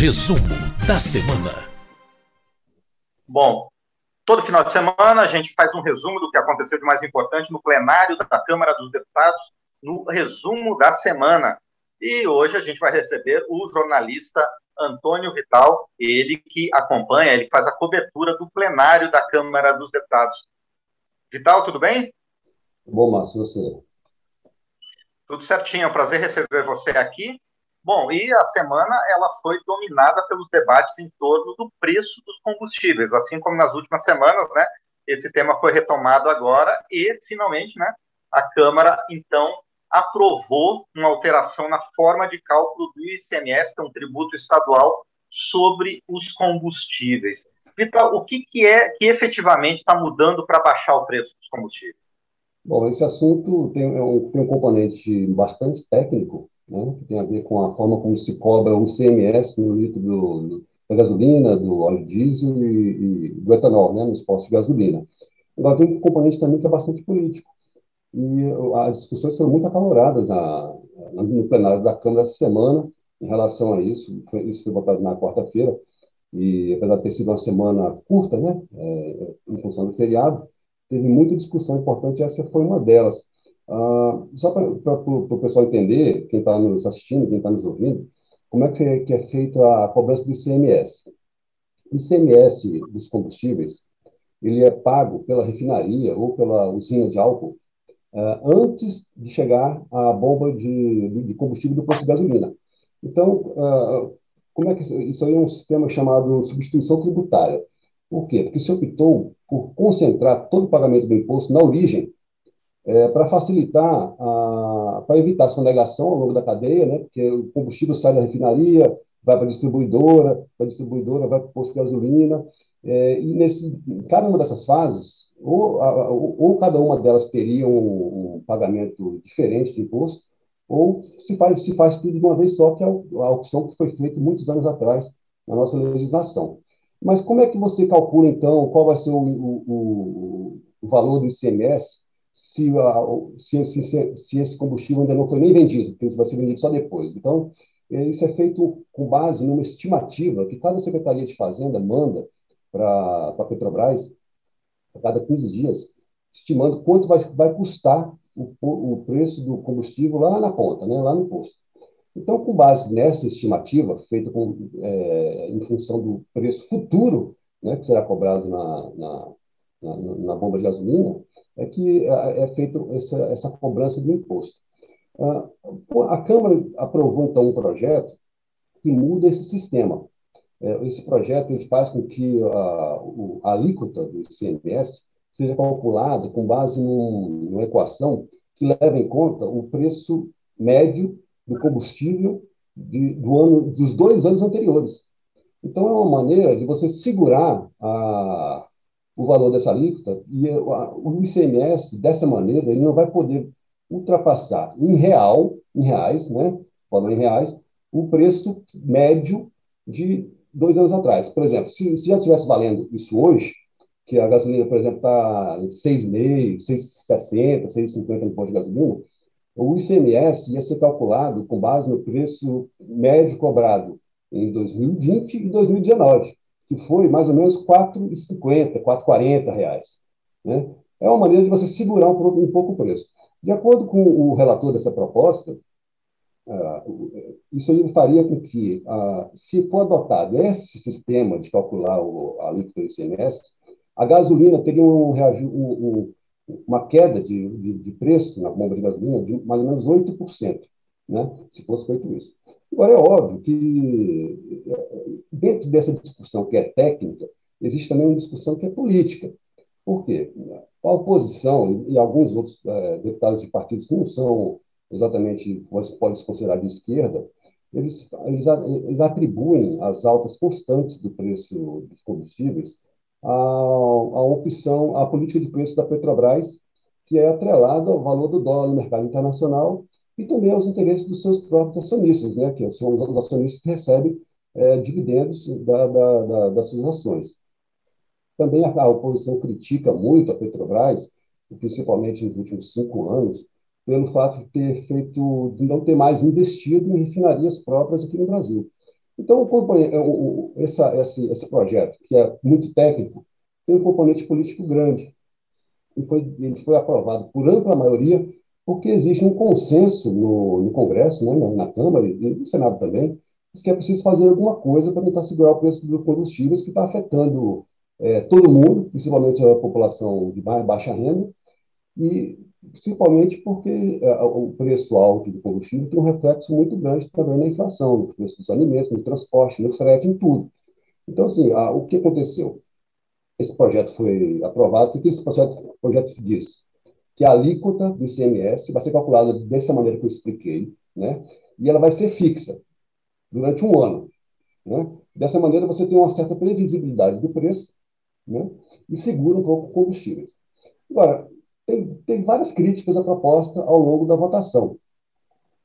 Resumo da semana. Bom, todo final de semana a gente faz um resumo do que aconteceu de mais importante no plenário da Câmara dos Deputados, no resumo da semana. E hoje a gente vai receber o jornalista Antônio Vital, ele que acompanha, ele faz a cobertura do plenário da Câmara dos Deputados. Vital, tudo bem? Bom, Márcio, você. Tudo certinho, é um prazer receber você aqui. Bom, e a semana ela foi dominada pelos debates em torno do preço dos combustíveis, assim como nas últimas semanas, né? Esse tema foi retomado agora e finalmente, né? A Câmara então aprovou uma alteração na forma de cálculo do ICMS, que é um tributo estadual sobre os combustíveis. Vital, o que, que é que efetivamente está mudando para baixar o preço dos combustíveis? Bom, esse assunto tem, é tem um componente bastante técnico, né, que tem a ver com a forma como se cobra o ICMS no litro do, do, da gasolina, do óleo diesel e, e do etanol, né, nos postos de gasolina. Agora, tem um componente também que é bastante político. E as discussões foram muito acaloradas na, no plenário da Câmara essa semana em relação a isso. Foi, isso foi votado na quarta-feira, e apesar de ter sido uma semana curta, né, é, em função do feriado, teve muita discussão importante, essa foi uma delas. Ah, só para o pessoal entender, quem está nos assistindo, quem está nos ouvindo, como é que é, que é feita a cobrança do ICMS. O ICMS dos combustíveis, ele é pago pela refinaria ou pela usina de álcool uh, antes de chegar à bomba de, de, combustível do posto de gasolina. Então, uh, como é que isso aí é um sistema chamado substituição tributária. Por quê? Porque se optou por concentrar todo o pagamento do imposto na origem, é, para facilitar, para evitar a sonegação ao longo da cadeia, né, porque o combustível sai da refinaria, vai para a distribuidora, a distribuidora vai para o posto de gasolina, é, e nesse, cada uma dessas fases, ou, a, ou, ou, cada uma delas teria um, um, pagamento diferente de imposto, ou se faz, se faz tudo de uma vez só, que é a opção que foi feita muitos anos atrás na nossa legislação. Mas como é que você calcula, então, qual vai ser o, o, o valor do ICMS se, se, se, se, esse combustível ainda não foi nem vendido, porque isso vai ser vendido só depois? Então, é, isso é feito com base numa estimativa que cada Secretaria de Fazenda manda para a Petrobras a cada 15 dias, estimando quanto vai, vai custar o, o preço do combustível lá na ponta, né, lá no posto. Então, com base nessa estimativa, feita com, é, em função do preço futuro né, que será cobrado na, na, na, na bomba de gasolina, é que é, é feita essa, essa cobrança do imposto. Ah, a Câmara aprovou, então, um projeto que muda esse sistema. É, esse projeto ele faz com que a, a alíquota do ICMS seja calculada com base num, numa equação que leva em conta o preço médio do combustível de, do ano, dos dois anos anteriores. Então, é uma maneira de você segurar a, o valor dessa alíquota e o ICMS, dessa maneira, ele não vai poder ultrapassar em real, em reais, né, valor em reais, o preço médio de dois anos atrás. Por exemplo, se, se já estivesse valendo isso hoje, que a gasolina, por exemplo, está em 6,5, 6,60, 6,50 no posto de gasolina, o ICMS ia ser calculado com base no preço médio cobrado em 2020 e 2019, que foi mais ou menos R$ 4,50, 4,40 reais. Né? É uma maneira de você segurar um, um pouco o preço. De acordo com o relator dessa proposta, uh, isso aí faria com que, uh, se for adotado esse sistema de calcular o, a alíquota do ICMS, a gasolina teria um, um, uma queda de, de, de, preço na bomba de gasolina de mais ou menos 8%, né, se fosse feito isso. Agora, é óbvio que, dentro dessa discussão que é técnica, existe também uma discussão que é política. Por quê? A oposição e alguns outros é, deputados de partidos que não são exatamente, pode se considerar de esquerda, eles, eles, eles atribuem as altas constantes do preço dos combustíveis a, a opção, a política de preço da Petrobras, que é atrelada ao valor do dólar no mercado internacional e também aos interesses dos seus próprios acionistas, né, que são os acionistas que recebem é, dividendos da, da, da, das suas ações. Também a, a, oposição critica muito a Petrobras, principalmente nos últimos cinco anos, pelo fato de ter feito, de não ter mais investido em refinarias próprias aqui no Brasil. Então, o, essa, esse, esse projeto, que é muito técnico, tem um componente político grande. E foi, ele foi aprovado por ampla maioria, porque existe um consenso no, no Congresso, né, na, na, Câmara e no Senado também, que é preciso fazer alguma coisa para tentar segurar o preço dos combustíveis, que está afetando é, todo mundo, principalmente a população de baixa renda, e principalmente porque é, o preço alto do combustível tem um reflexo muito grande também na inflação, no preço dos alimentos, no transporte, no frete, em tudo. Então, assim, a, o que aconteceu? Esse projeto foi aprovado, o que esse projeto, projeto diz? Que a alíquota do ICMS vai ser calculada dessa maneira que eu expliquei, né? e ela vai ser fixa durante um ano. Né? Dessa maneira, você tem uma certa previsibilidade do preço né? e segura um pouco combustíveis. Agora, tem, tem várias críticas à proposta ao longo da votação,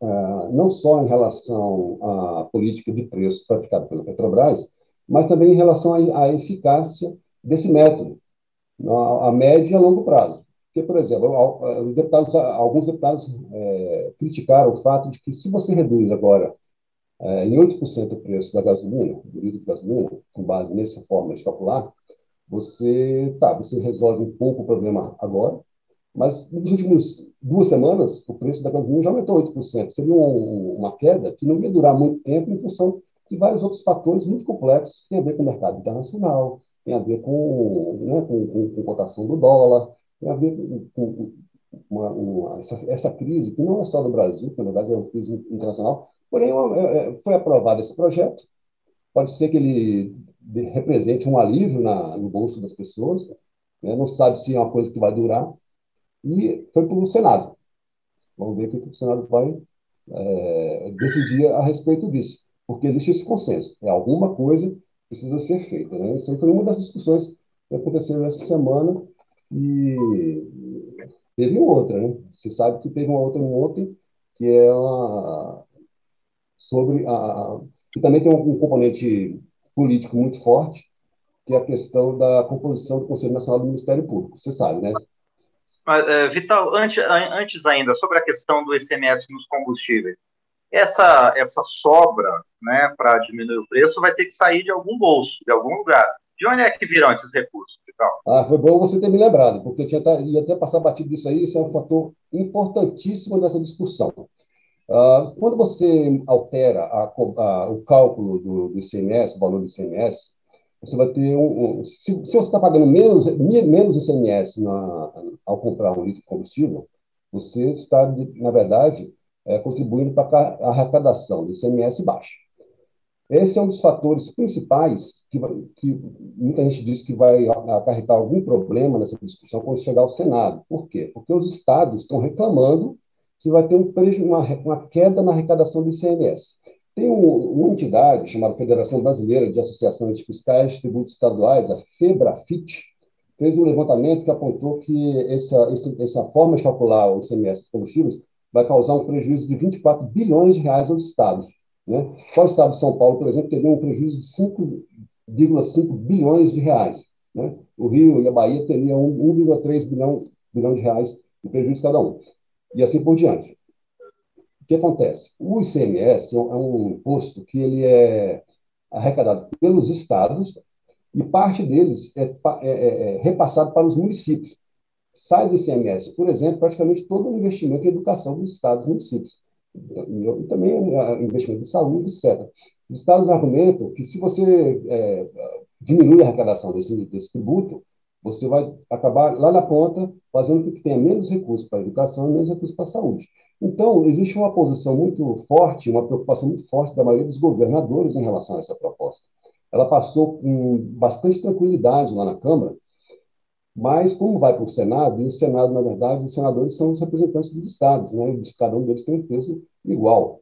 uh, não só em relação à política de preço praticada pela Petrobras, mas também em relação à, à eficácia desse método, a, a médio e a longo prazo. Porque, por exemplo, os deputados, alguns deputados é, criticaram o fato de que se você reduz agora é, em 8% o preço da gasolina, do litro de gasolina, com base nessa forma de calcular, você, tá, você resolve um pouco o problema agora, mas nos últimos duas semanas o preço da gasolina já aumentou 8%. Seria um, uma queda que não ia durar muito tempo em função de vários outros fatores muito complexos que têm a ver com o mercado internacional, tem a ver com, né, com, com, com cotação do dólar, tem a ver com, uma, uma, essa, essa, crise, que não é só do Brasil, na verdade é uma crise internacional, porém é, é, foi aprovado esse projeto, pode ser que ele represente um alívio na, no bolso das pessoas, né? não sabe se é uma coisa que vai durar, e foi para o Senado. Vamos ver o que o Senado vai é, decidir a respeito disso, porque existe esse consenso, é alguma coisa que precisa ser feita. Né? Isso foi uma das discussões que aconteceu essa semana e teve outra, né? Você sabe que teve uma outra ontem, que é uma, sobre a, que também tem um, um componente político muito forte, que é a questão da composição do Conselho Nacional do Ministério Público. Você sabe, né? Mas, é, Vital, antes, antes ainda, sobre a questão do ICMS nos combustíveis, essa, essa sobra né, para diminuir o preço vai ter que sair de algum bolso, de algum lugar. De onde é que virão esses recursos, Ah, foi bom você ter me lembrado, porque eu tinha, ia até passar batido disso aí, isso é um fator importantíssimo nessa discussão. Uh, quando você altera a, a, o cálculo do, do ICMS, o valor do ICMS, você vai ter um. um se, se, você está pagando menos, menos ICMS na, ao comprar um litro de combustível, você está, na verdade, é, contribuindo para a arrecadação do ICMS baixa. Esse é um dos fatores principais que, que muita gente diz que vai acarretar algum problema nessa discussão quando chegar ao Senado. Por quê? Porque os estados estão reclamando que vai ter um uma, uma queda na arrecadação do ICMS. Tem um, uma entidade chamada Federação Brasileira de Associações de Fiscais de Tributos Estaduais, a FEBRAFIT, fez um levantamento que apontou que essa, essa forma de calcular o ICMS dos combustíveis vai causar um prejuízo de 24 bilhões de reais aos estados. Né? Só o estado de São Paulo, por exemplo, teria um prejuízo de 5,5 bilhões de reais. Né? O Rio e a Bahia teriam 1,3 bilhão, bilhão de reais de prejuízo cada um. E assim por diante. O que acontece? O ICMS é um imposto que ele é arrecadado pelos estados e parte deles é, é, é, é repassado para os municípios. Sai do ICMS, por exemplo, praticamente todo o investimento em educação dos estados e municípios. E, também é, investimento em saúde, etc. Os estados argumentam que se você é, diminui a arrecadação desse, desse tributo, você vai acabar lá na ponta fazendo com que tenha menos recursos para a educação e menos recursos para a saúde. Então, existe uma posição muito forte, uma preocupação muito forte da maioria dos governadores em relação a essa proposta. Ela passou com bastante tranquilidade lá na Câmara, mas como vai para o Senado, e o Senado, na verdade, os senadores são os representantes dos estados, né? Cada um deles tem um peso igual.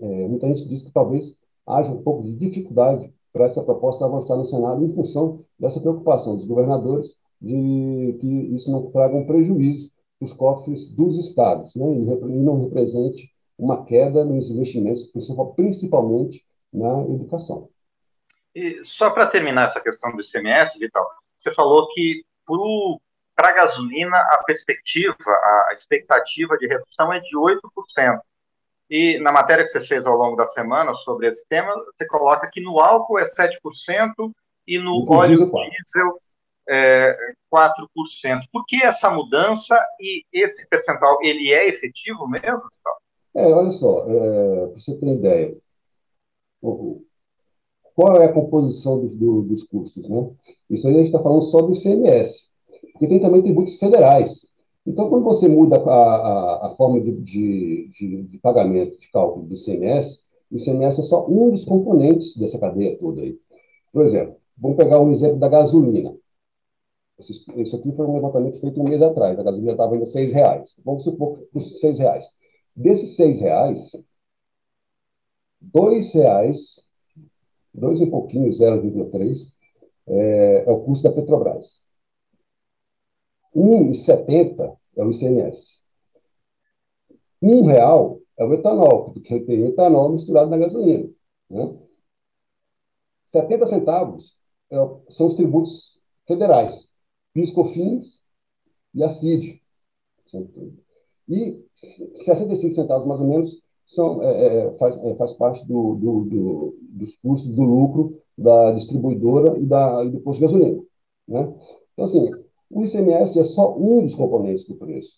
É, muita gente diz que talvez haja um pouco de dificuldade para essa proposta avançar no Senado em função dessa preocupação dos governadores de que isso não traga um prejuízo os cofres dos estados, né, e não represente uma queda nos investimentos, principalmente na educação. E só para terminar essa questão do ICMS, Vital, você falou que para a gasolina a perspectiva, a expectativa de redução é de 8%. E na matéria que você fez ao longo da semana sobre esse tema, você coloca que no álcool é 7% e no óleo diesel é 4%. Por que essa mudança e esse percentual, ele é efetivo mesmo? É, olha só, é, para você ter ideia, qual é a composição do, do, dos custos? Né? Isso aí a gente está falando só do ICMS, porque tem também tributos federais. Então, quando você muda a, a, a forma de, de, de, de, pagamento, de cálculo do ICMS, o ICMS é só um dos componentes dessa cadeia toda aí. Por exemplo, vamos pegar um exemplo da gasolina. Isso aqui foi um levantamento feito um mês atrás. A gasolina estava ainda R$ reais. Vamos supor que R$ reais. Desses R$ reais, R$ reais, dois e pouquinho, 0,3, é, é o custo da Petrobras. 1,70 é o ICMS. Um real é o etanol, porque tem etanol misturado na gasolina. Né? 70 centavos é, são os tributos federais, PIS, COFINS e a CID. E 65 centavos, mais ou menos, são, é, é, faz, é, faz parte do, do, do, dos custos do lucro da distribuidora e, da, e do posto de gasolina. Né? Então, assim, o ICMS é só um dos componentes do preço.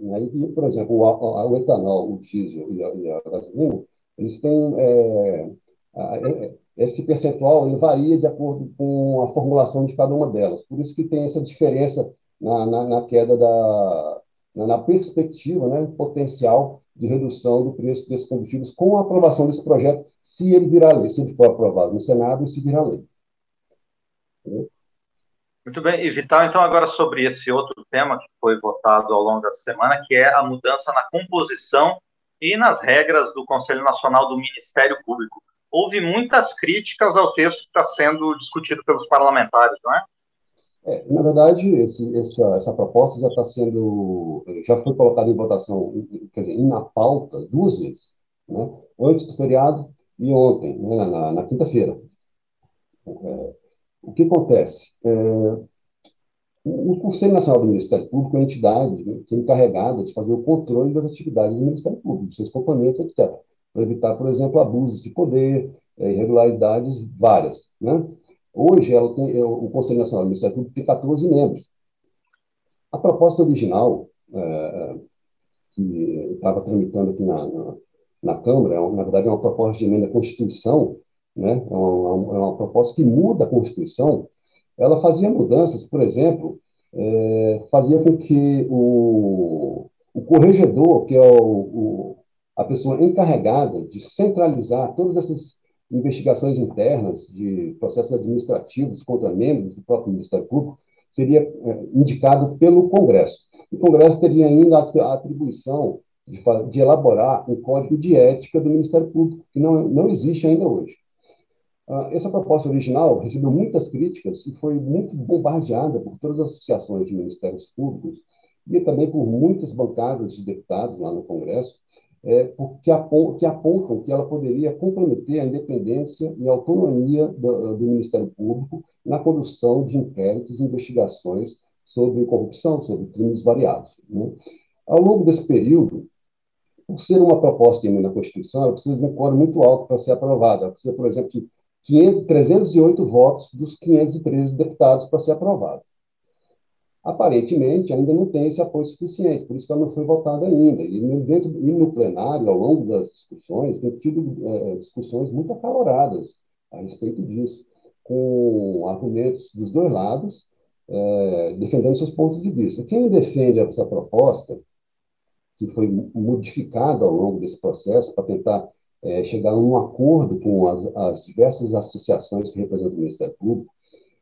E, por exemplo, o, o etanol, o diesel e a, e a gasolina, eles têm é, é, esse percentual ele varia de acordo com a formulação de cada uma delas. Por isso que tem essa diferença na, na, na queda da na perspectiva né, potencial de redução do preço desses combustíveis com a aprovação desse projeto, se ele virar lei, se ele for aprovado no Senado e se virar lei. Muito bem, e Vital, então agora sobre esse outro tema que foi votado ao longo da semana, que é a mudança na composição e nas regras do Conselho Nacional do Ministério Público. Houve muitas críticas ao texto que está sendo discutido pelos parlamentares, não é? É, na verdade, esse, essa, essa proposta já está sendo, já foi colocada em votação, quer dizer, na pauta duas vezes, né? antes do feriado e ontem, né? na, na quinta-feira. É, o que acontece? É, o Conselho Nacional do Ministério Público é a entidade né, que é encarregada de fazer o controle das atividades do Ministério Público, seus componentes, etc., para evitar, por exemplo, abusos de poder, é, irregularidades várias. Né? Hoje, ela tem, é, o Conselho Nacional do Ministério Público tem 14 membros. A proposta original, é, que estava tramitando aqui na, na, na Câmara, é, na verdade, é uma proposta de emenda à Constituição, né? é, uma, é uma proposta que muda a Constituição. Ela fazia mudanças, por exemplo, é, fazia com que o, o corregedor, que é o, o, a pessoa encarregada de centralizar todas essas investigações internas de processos administrativos contra membros do próprio Ministério Público seria é, indicado pelo Congresso. O Congresso teria ainda a atribuição de, de, elaborar um código de ética do Ministério Público, que não, não existe ainda hoje. Ah, essa proposta original recebeu muitas críticas e foi muito bombardeada por todas as associações de ministérios públicos e também por muitas bancadas de deputados lá no Congresso, é, que, apontam, que ela poderia comprometer a independência e a autonomia do, do Ministério Público na condução de inquéritos e investigações sobre corrupção, sobre crimes variados. Né? Ao longo desse período, por ser uma proposta de emenda Constituição, ela precisa de um quórum muito alto para ser aprovada. Ela precisa, por exemplo, de 500, 308 votos dos 513 deputados para ser aprovada aparentemente ainda não tem esse apoio suficiente, por isso que ela não foi votada ainda. E, dentro, e no plenário, ao longo das discussões, tem tido é, discussões muito acaloradas a respeito disso, com argumentos dos dois lados, é, defendendo seus pontos de vista. Quem defende essa proposta, que foi modificada ao longo desse processo para tentar é, chegar a um acordo com as, as diversas associações que representam o Ministério Público,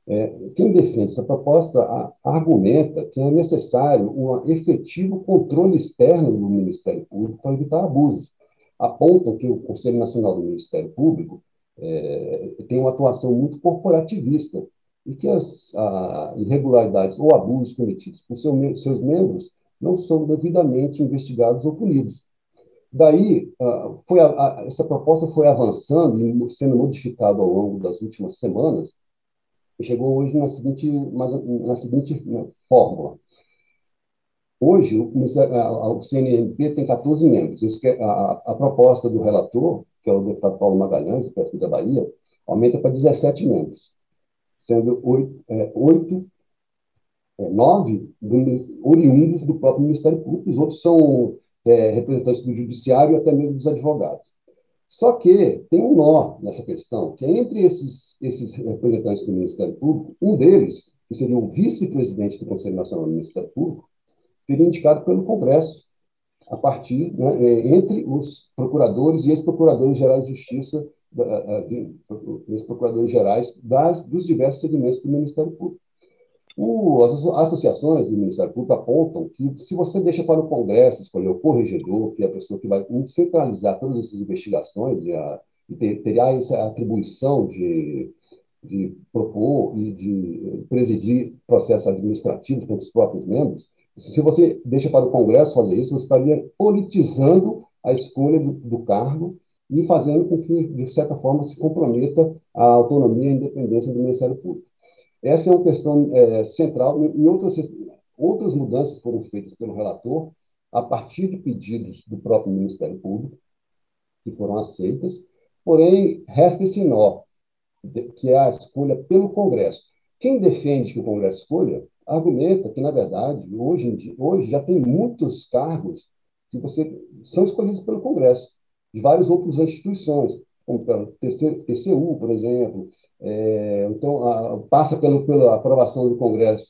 é, quem defende essa proposta a, argumenta que é necessário um efetivo controle externo do Ministério Público para evitar abusos. Apontam que o Conselho Nacional do Ministério Público é, tem uma atuação muito corporativista e que as a, irregularidades ou abusos cometidos por seu, seus membros não são devidamente investigados ou punidos. Daí, foi a, essa proposta foi avançando e sendo modificada ao longo das últimas semanas, chegou hoje na seguinte, na seguinte né, fórmula. Hoje, o, CNMP tem 14 membros. Isso que é a, a, proposta do relator, que é o deputado Paulo Magalhães, do PSD da Bahia, aumenta para 17 membros, sendo oito, é, é, nove do, oriundos do próprio Ministério Público, os outros são é, representantes do Judiciário e até mesmo dos advogados. Só que tem um nó nessa questão, que é entre esses, esses representantes do Ministério Público, um deles, que seria o vice-presidente do Conselho Nacional do Ministério Público, seria indicado pelo Congresso, a partir, né, é, entre os procuradores e ex-procuradores gerais de justiça, ex-procuradores gerais das, dos diversos segmentos do Ministério Público. O, as associações do Ministério Público apontam que, se você deixa para o Congresso escolher o corregedor, que é a pessoa que vai centralizar todas essas investigações e, a, e ter, terá essa atribuição de, de propor e de presidir processos administrativos com os próprios membros, se você deixa para o Congresso fazer isso, você estaria politizando a escolha do, do cargo e fazendo com que, de certa forma, se comprometa a autonomia e a independência do Ministério Público. Essa é uma questão é, central. Outras, outras mudanças foram feitas pelo relator a partir de pedidos do próprio Ministério Público, que foram aceitas, porém, resta esse nó, que é a escolha pelo Congresso. Quem defende que o Congresso escolha argumenta que, na verdade, hoje, hoje já tem muitos cargos que você, são escolhidos pelo Congresso, de várias outras instituições, como pelo TCU, por exemplo. É, então, a, passa pelo, pela aprovação do Congresso,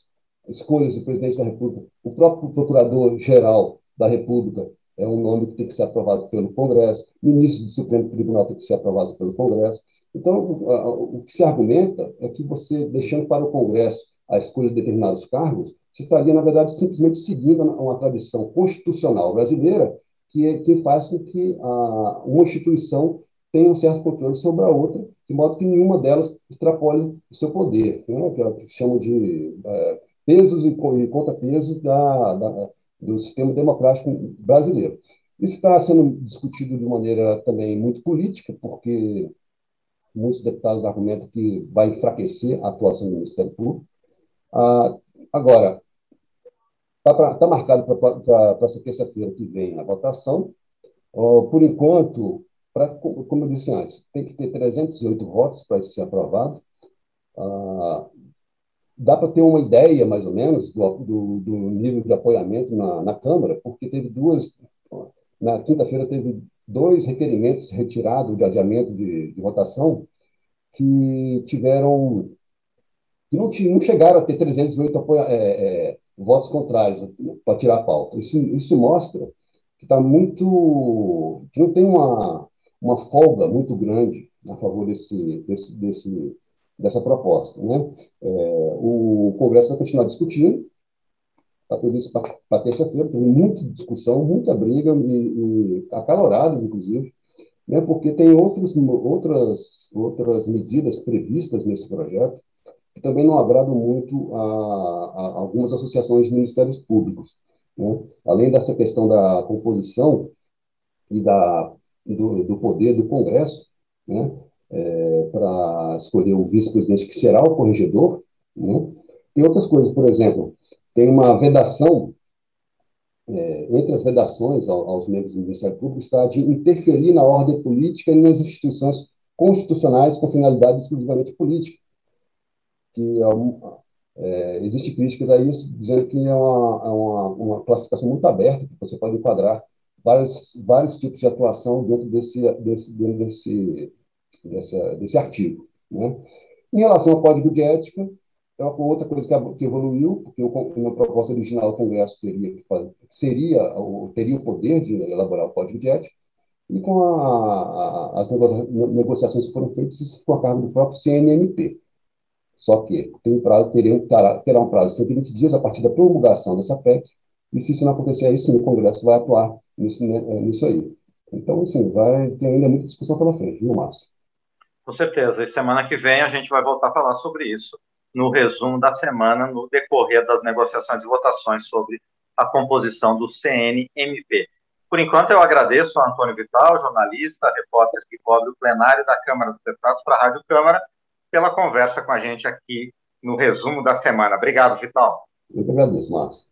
escolhas do presidente da República. O próprio procurador-geral da República é um nome que tem que ser aprovado pelo Congresso, ministro do Supremo Tribunal tem que ser aprovado pelo Congresso. Então, o, o que se argumenta é que você, deixando para o Congresso a escolha de determinados cargos, se estaria, na verdade, simplesmente seguindo uma tradição constitucional brasileira que, é, que faz com que a, uma instituição tenha um certo controle sobre a outra, de modo que nenhuma delas extrapole o seu poder, né? que, é que chamam de é, pesos e, e contrapesos da, da, do sistema democrático brasileiro. Isso está sendo discutido de maneira também muito política, porque muitos deputados argumentam que vai enfraquecer a atuação do Ministério Público, ah, agora, está tá marcado para essa terça-feira que vem a votação. por enquanto, pra, como eu disse antes, tem que ter 308 votos para ser aprovado. Ah, dá para ter uma ideia, mais ou menos, do, do, do nível de apoiamento na, na, Câmara, porque teve duas. Na quinta-feira teve dois requerimentos retirados de adiamento de, de votação que tiveram que não, não chegaram a ter 308 apoia, é, é, votos contrários para tirar a pauta. Isso, isso mostra que está muito. que não tem uma, uma folga muito grande a favor desse, desse, desse, dessa proposta. Né? É, o Congresso vai continuar discutindo, está previsto para terça-feira, tem muita discussão, muita briga, e, e acalorada, inclusive, né? porque tem outros, outras, outras medidas previstas nesse projeto que também não agradam muito a, a algumas associações de ministérios públicos. Né? Além dessa questão da composição e da, do, do poder do Congresso, né? É, para escolher o vice-presidente que será o corregedor, né? tem outras coisas, por exemplo, tem uma vedação, é, entre as vedações ao, aos membros do Ministério Público, está de interferir na ordem política e nas instituições constitucionais com finalidade exclusivamente política que é, existe críticas a isso, dizendo que é uma, é uma, uma, classificação muito aberta, que você pode enquadrar vários, vários tipos de atuação dentro desse, desse, dentro desse, desse, desse artigo. Né? Em relação ao código de ética, é uma outra coisa que, evoluiu, porque uma proposta original do Congresso teria, seria, teria o poder de elaborar o código de ética, e com a, a, as negociações que foram feitas, ficou a cargo do próprio CNMP. Só que tem prazo, terá, terá um prazo de 120 dias a partir da promulgação dessa PEC, e se isso não acontecer aí, sim, o Congresso vai atuar nisso, né, é, nisso aí. Então, assim, vai ter ainda muita discussão pela frente, viu, Márcio? Com certeza. E semana que vem a gente vai voltar a falar sobre isso, no resumo da semana, no decorrer das negociações e votações sobre a composição do CNMP. Por enquanto, eu agradeço ao Antônio Vital, jornalista, repórter que cobre o plenário da Câmara dos Deputados para a Rádio Câmara, pela conversa com a gente aqui no resumo da semana. Obrigado, Vital. Eu que agradeço, Márcio.